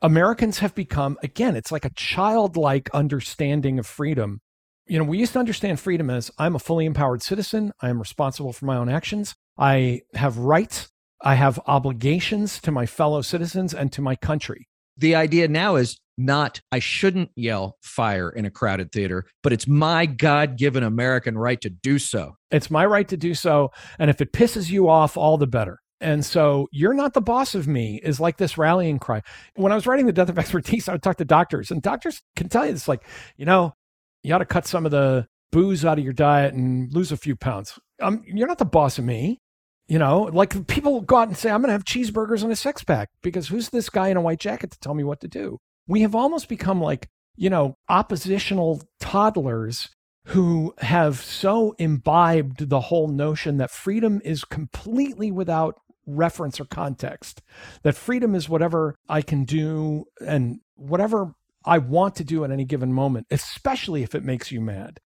Americans have become, again, it's like a childlike understanding of freedom. You know, we used to understand freedom as I'm a fully empowered citizen. I am responsible for my own actions. I have rights. I have obligations to my fellow citizens and to my country. The idea now is not I shouldn't yell fire in a crowded theater, but it's my God given American right to do so. It's my right to do so. And if it pisses you off, all the better. And so you're not the boss of me is like this rallying cry. When I was writing The Death of Expertise, I would talk to doctors, and doctors can tell you this like, you know, you ought to cut some of the booze out of your diet and lose a few pounds. Um, you're not the boss of me. You know, like people go out and say, I'm going to have cheeseburgers and a six pack because who's this guy in a white jacket to tell me what to do? We have almost become like, you know, oppositional toddlers who have so imbibed the whole notion that freedom is completely without reference or context, that freedom is whatever I can do and whatever I want to do at any given moment, especially if it makes you mad.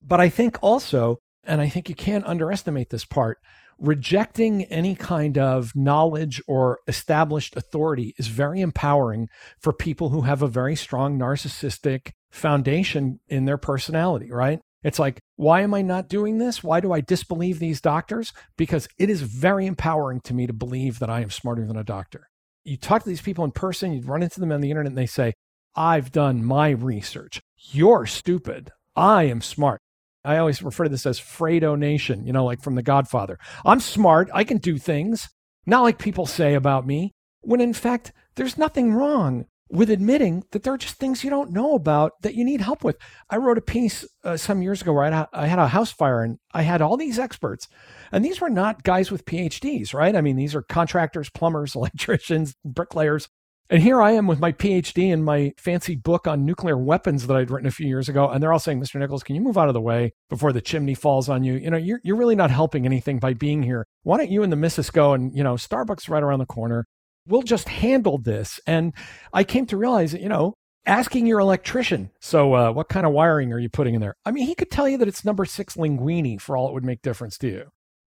But I think also, and I think you can't underestimate this part, rejecting any kind of knowledge or established authority is very empowering for people who have a very strong narcissistic foundation in their personality, right? It's like, why am I not doing this? Why do I disbelieve these doctors? Because it is very empowering to me to believe that I am smarter than a doctor. You talk to these people in person, you run into them on the internet, and they say, I've done my research. You're stupid. I am smart. I always refer to this as Fredo Nation, you know, like from The Godfather. I'm smart. I can do things, not like people say about me, when in fact, there's nothing wrong with admitting that there are just things you don't know about that you need help with. I wrote a piece uh, some years ago where I had, I had a house fire and I had all these experts, and these were not guys with PhDs, right? I mean, these are contractors, plumbers, electricians, bricklayers. And here I am with my PhD and my fancy book on nuclear weapons that I'd written a few years ago. And they're all saying, Mr. Nichols, can you move out of the way before the chimney falls on you? You know, you're, you're really not helping anything by being here. Why don't you and the missus go and, you know, Starbucks right around the corner we'll just handle this. And I came to realize that, you know, asking your electrician, so uh, what kind of wiring are you putting in there? I mean, he could tell you that it's number six linguini for all it would make difference to you.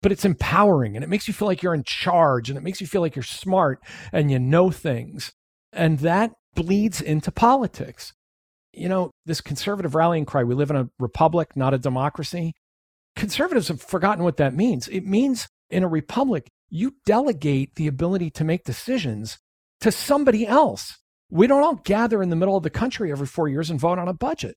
But it's empowering and it makes you feel like you're in charge and it makes you feel like you're smart and you know things. And that bleeds into politics. You know, this conservative rallying cry, we live in a republic, not a democracy. Conservatives have forgotten what that means. It means in a republic, you delegate the ability to make decisions to somebody else. We don't all gather in the middle of the country every four years and vote on a budget.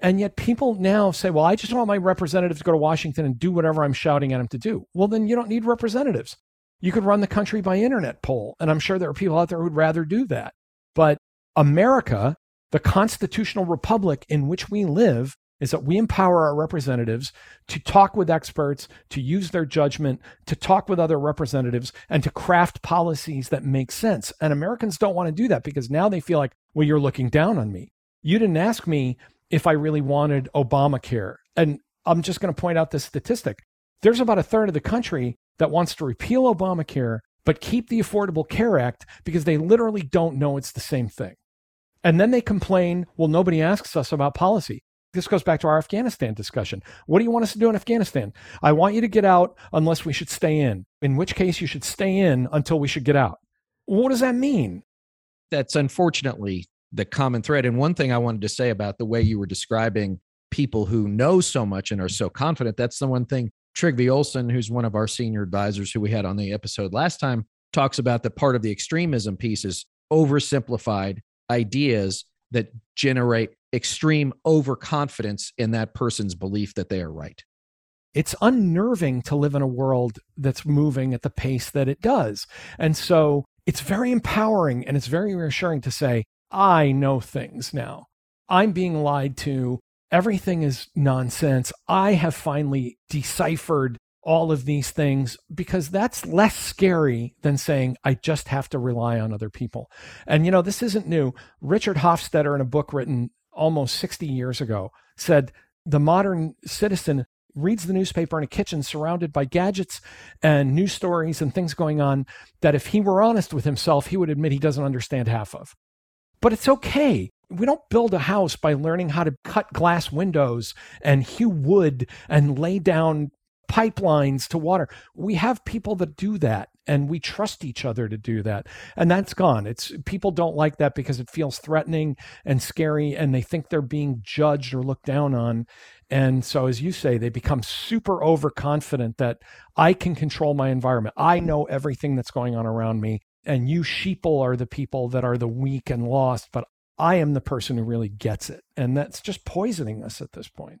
And yet people now say, well, I just want my representatives to go to Washington and do whatever I'm shouting at them to do. Well, then you don't need representatives. You could run the country by internet poll. And I'm sure there are people out there who'd rather do that. But America, the constitutional republic in which we live, is that we empower our representatives to talk with experts, to use their judgment, to talk with other representatives, and to craft policies that make sense. And Americans don't want to do that because now they feel like, well, you're looking down on me. You didn't ask me if I really wanted Obamacare. And I'm just going to point out this statistic there's about a third of the country that wants to repeal Obamacare, but keep the Affordable Care Act because they literally don't know it's the same thing. And then they complain, well, nobody asks us about policy this goes back to our Afghanistan discussion. What do you want us to do in Afghanistan? I want you to get out unless we should stay in, in which case you should stay in until we should get out. What does that mean? That's unfortunately the common thread. And one thing I wanted to say about the way you were describing people who know so much and are so confident, that's the one thing Trygve Olson, who's one of our senior advisors who we had on the episode last time, talks about that part of the extremism piece is oversimplified ideas that generate extreme overconfidence in that person's belief that they are right. It's unnerving to live in a world that's moving at the pace that it does. And so it's very empowering and it's very reassuring to say, I know things now. I'm being lied to. Everything is nonsense. I have finally deciphered all of these things because that's less scary than saying, I just have to rely on other people. And, you know, this isn't new. Richard Hofstadter, in a book written almost 60 years ago, said the modern citizen reads the newspaper in a kitchen surrounded by gadgets and news stories and things going on that if he were honest with himself, he would admit he doesn't understand half of. But it's okay. We don't build a house by learning how to cut glass windows and hew wood and lay down pipelines to water. We have people that do that and we trust each other to do that. And that's gone. It's people don't like that because it feels threatening and scary and they think they're being judged or looked down on. And so as you say, they become super overconfident that I can control my environment. I know everything that's going on around me and you sheeple are the people that are the weak and lost, but I am the person who really gets it. And that's just poisoning us at this point.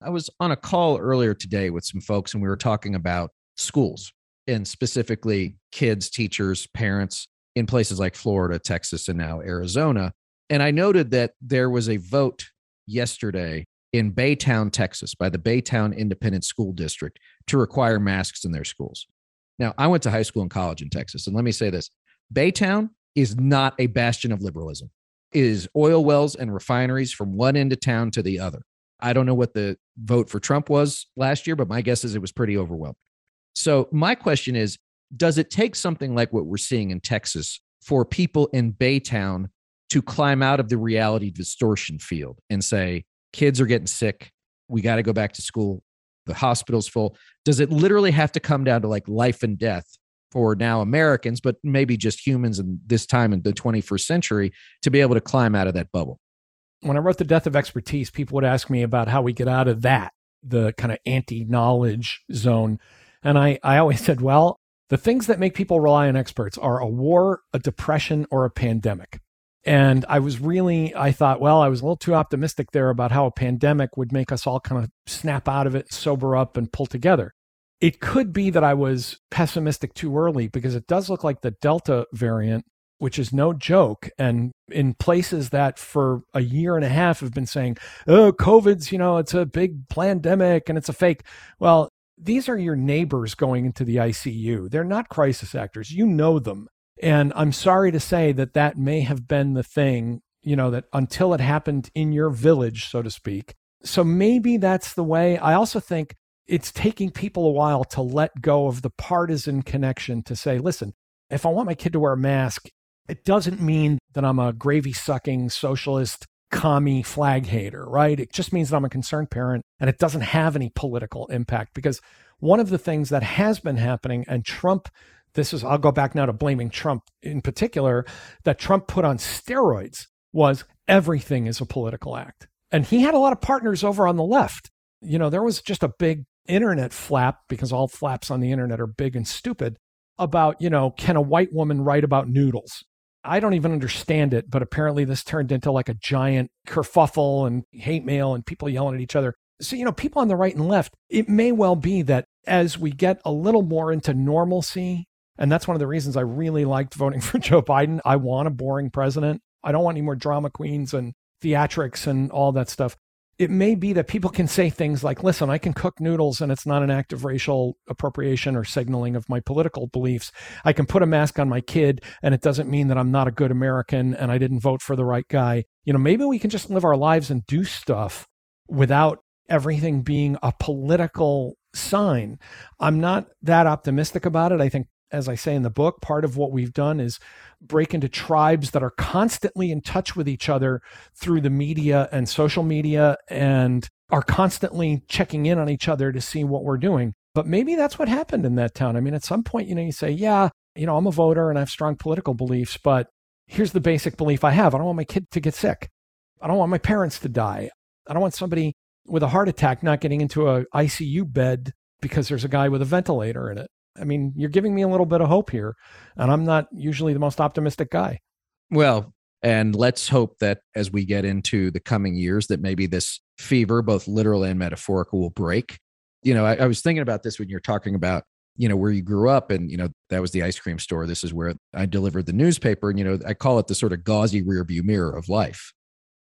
I was on a call earlier today with some folks, and we were talking about schools and specifically kids, teachers, parents in places like Florida, Texas, and now Arizona. And I noted that there was a vote yesterday in Baytown, Texas, by the Baytown Independent School District to require masks in their schools. Now, I went to high school and college in Texas, and let me say this Baytown is not a bastion of liberalism. Is oil wells and refineries from one end of town to the other. I don't know what the vote for Trump was last year, but my guess is it was pretty overwhelming. So, my question is Does it take something like what we're seeing in Texas for people in Baytown to climb out of the reality distortion field and say, kids are getting sick. We got to go back to school. The hospital's full. Does it literally have to come down to like life and death for now Americans, but maybe just humans in this time in the 21st century to be able to climb out of that bubble? When I wrote The Death of Expertise, people would ask me about how we get out of that, the kind of anti knowledge zone. And I, I always said, well, the things that make people rely on experts are a war, a depression, or a pandemic. And I was really, I thought, well, I was a little too optimistic there about how a pandemic would make us all kind of snap out of it, sober up, and pull together. It could be that I was pessimistic too early because it does look like the Delta variant, which is no joke. And in places that for a year and a half have been saying, oh, COVID's, you know, it's a big pandemic and it's a fake. Well, these are your neighbors going into the ICU. They're not crisis actors. You know them. And I'm sorry to say that that may have been the thing, you know, that until it happened in your village, so to speak. So maybe that's the way. I also think it's taking people a while to let go of the partisan connection to say, listen, if I want my kid to wear a mask, it doesn't mean that I'm a gravy sucking socialist commie flag hater, right? It just means that I'm a concerned parent and it doesn't have any political impact because one of the things that has been happening and Trump this is, I'll go back now to blaming Trump in particular, that Trump put on steroids was everything is a political act. And he had a lot of partners over on the left. You know, there was just a big internet flap because all flaps on the internet are big and stupid about, you know, can a white woman write about noodles? I don't even understand it, but apparently this turned into like a giant kerfuffle and hate mail and people yelling at each other. So, you know, people on the right and left, it may well be that as we get a little more into normalcy and that's one of the reasons I really liked voting for Joe Biden. I want a boring president. I don't want any more drama queens and theatrics and all that stuff. It may be that people can say things like, listen, I can cook noodles and it's not an act of racial appropriation or signaling of my political beliefs. I can put a mask on my kid and it doesn't mean that I'm not a good American and I didn't vote for the right guy. You know, maybe we can just live our lives and do stuff without everything being a political sign. I'm not that optimistic about it. I think as I say in the book, part of what we've done is break into tribes that are constantly in touch with each other through the media and social media and are constantly checking in on each other to see what we're doing. But maybe that's what happened in that town. I mean, at some point, you know, you say, yeah, you know, I'm a voter and I have strong political beliefs, but here's the basic belief I have I don't want my kid to get sick. I don't want my parents to die. I don't want somebody with a heart attack not getting into a ICU bed because there's a guy with a ventilator in it. I mean, you're giving me a little bit of hope here, and I'm not usually the most optimistic guy. Well, and let's hope that as we get into the coming years, that maybe this fever, both literal and metaphorical, will break. You know, I, I was thinking about this when you're talking about, you know, where you grew up, and you know that was the ice cream store. This is where I delivered the newspaper, and you know, I call it the sort of gauzy rearview mirror of life.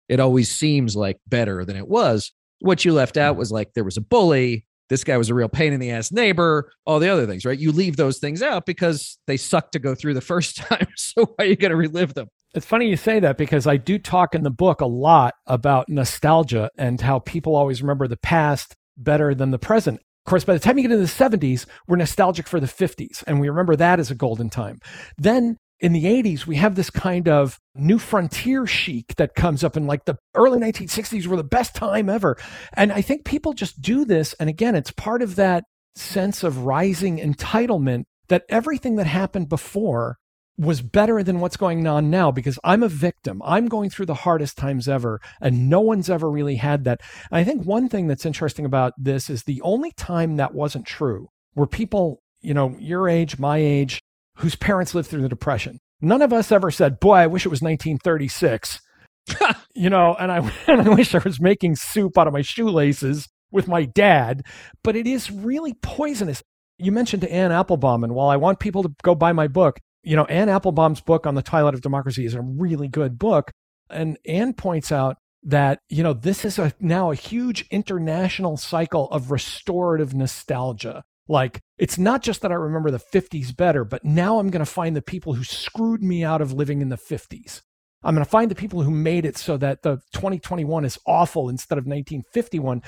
It always seems like better than it was. What you left out hmm. was like there was a bully, this guy was a real pain in the ass neighbor, all the other things, right? You leave those things out because they suck to go through the first time. So why are you going to relive them? It's funny you say that because I do talk in the book a lot about nostalgia and how people always remember the past better than the present. Of course, by the time you get into the 70s, we're nostalgic for the 50s and we remember that as a golden time. Then in the 80s, we have this kind of new frontier chic that comes up in like the early 1960s were the best time ever. And I think people just do this. And again, it's part of that sense of rising entitlement that everything that happened before was better than what's going on now because I'm a victim. I'm going through the hardest times ever, and no one's ever really had that. And I think one thing that's interesting about this is the only time that wasn't true were people, you know, your age, my age, whose parents lived through the Depression. None of us ever said, Boy, I wish it was 1936. you know, and I, and I wish I was making soup out of my shoelaces with my dad, but it is really poisonous. You mentioned to Anne Applebaum, and while I want people to go buy my book, you know, Anne Applebaum's book on the twilight of democracy is a really good book. And Anne points out that, you know, this is a, now a huge international cycle of restorative nostalgia. Like, it's not just that I remember the 50s better, but now I'm going to find the people who screwed me out of living in the 50s. I'm going to find the people who made it so that the 2021 is awful instead of 1951.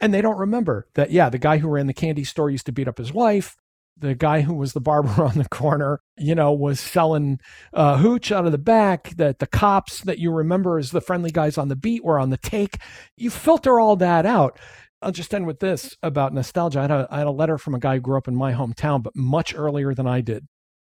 And they don't remember that, yeah, the guy who ran the candy store used to beat up his wife. the guy who was the barber on the corner, you know, was selling uh, hooch out of the back, that the cops that you remember as the friendly guys on the beat were on the take. You filter all that out. I'll just end with this about nostalgia. I had, a, I had a letter from a guy who grew up in my hometown, but much earlier than I did.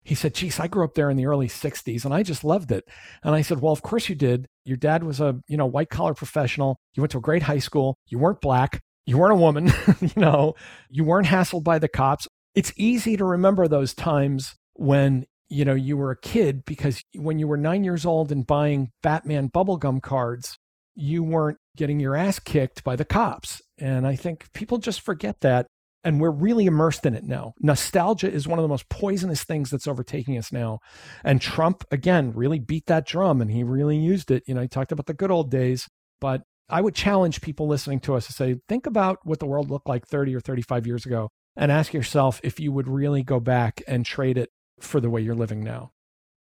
He said, Geez, I grew up there in the early 60s and I just loved it. And I said, Well, of course you did. Your dad was a, you know, white collar professional. You went to a great high school. You weren't black. You weren't a woman, you know, you weren't hassled by the cops. It's easy to remember those times when, you know, you were a kid because when you were nine years old and buying Batman bubblegum cards, you weren't getting your ass kicked by the cops. And I think people just forget that. And we're really immersed in it now. Nostalgia is one of the most poisonous things that's overtaking us now. And Trump, again, really beat that drum and he really used it. You know, he talked about the good old days, but I would challenge people listening to us to say, think about what the world looked like 30 or 35 years ago and ask yourself if you would really go back and trade it for the way you're living now.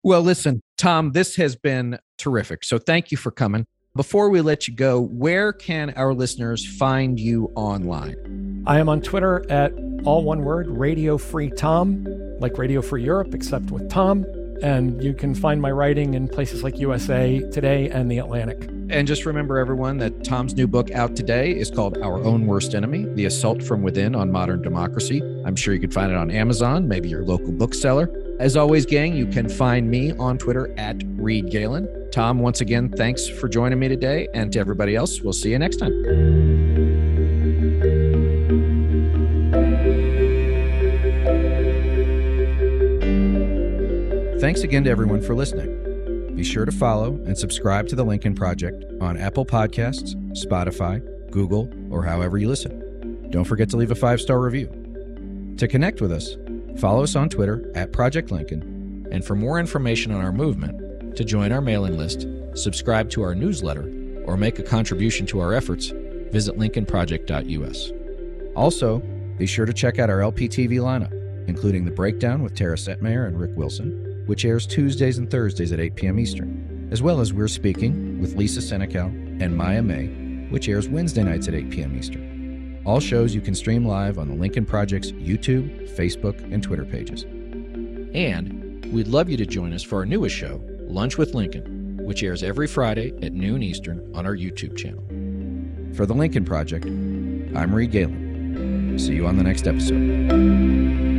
Well, listen, Tom, this has been terrific. So thank you for coming. Before we let you go, where can our listeners find you online? I am on Twitter at all one word, Radio Free Tom, like Radio Free Europe, except with Tom. And you can find my writing in places like USA Today and The Atlantic. And just remember, everyone, that Tom's new book out today is called Our Own Worst Enemy The Assault from Within on Modern Democracy. I'm sure you can find it on Amazon, maybe your local bookseller. As always, gang, you can find me on Twitter at Reed Galen. Tom, once again, thanks for joining me today. And to everybody else, we'll see you next time. Thanks again to everyone for listening. Be sure to follow and subscribe to the Lincoln Project on Apple Podcasts, Spotify, Google, or however you listen. Don't forget to leave a five star review. To connect with us, follow us on Twitter at Project Lincoln. And for more information on our movement, to join our mailing list, subscribe to our newsletter, or make a contribution to our efforts, visit lincolnproject.us. Also, be sure to check out our LPTV lineup, including The Breakdown with Tara Setmayer and Rick Wilson which airs Tuesdays and Thursdays at 8 p.m. Eastern, as well as We're Speaking with Lisa Senecal and Maya May, which airs Wednesday nights at 8 p.m. Eastern. All shows you can stream live on the Lincoln Project's YouTube, Facebook, and Twitter pages. And we'd love you to join us for our newest show, Lunch with Lincoln, which airs every Friday at noon Eastern on our YouTube channel. For the Lincoln Project, I'm Reed Galen. See you on the next episode.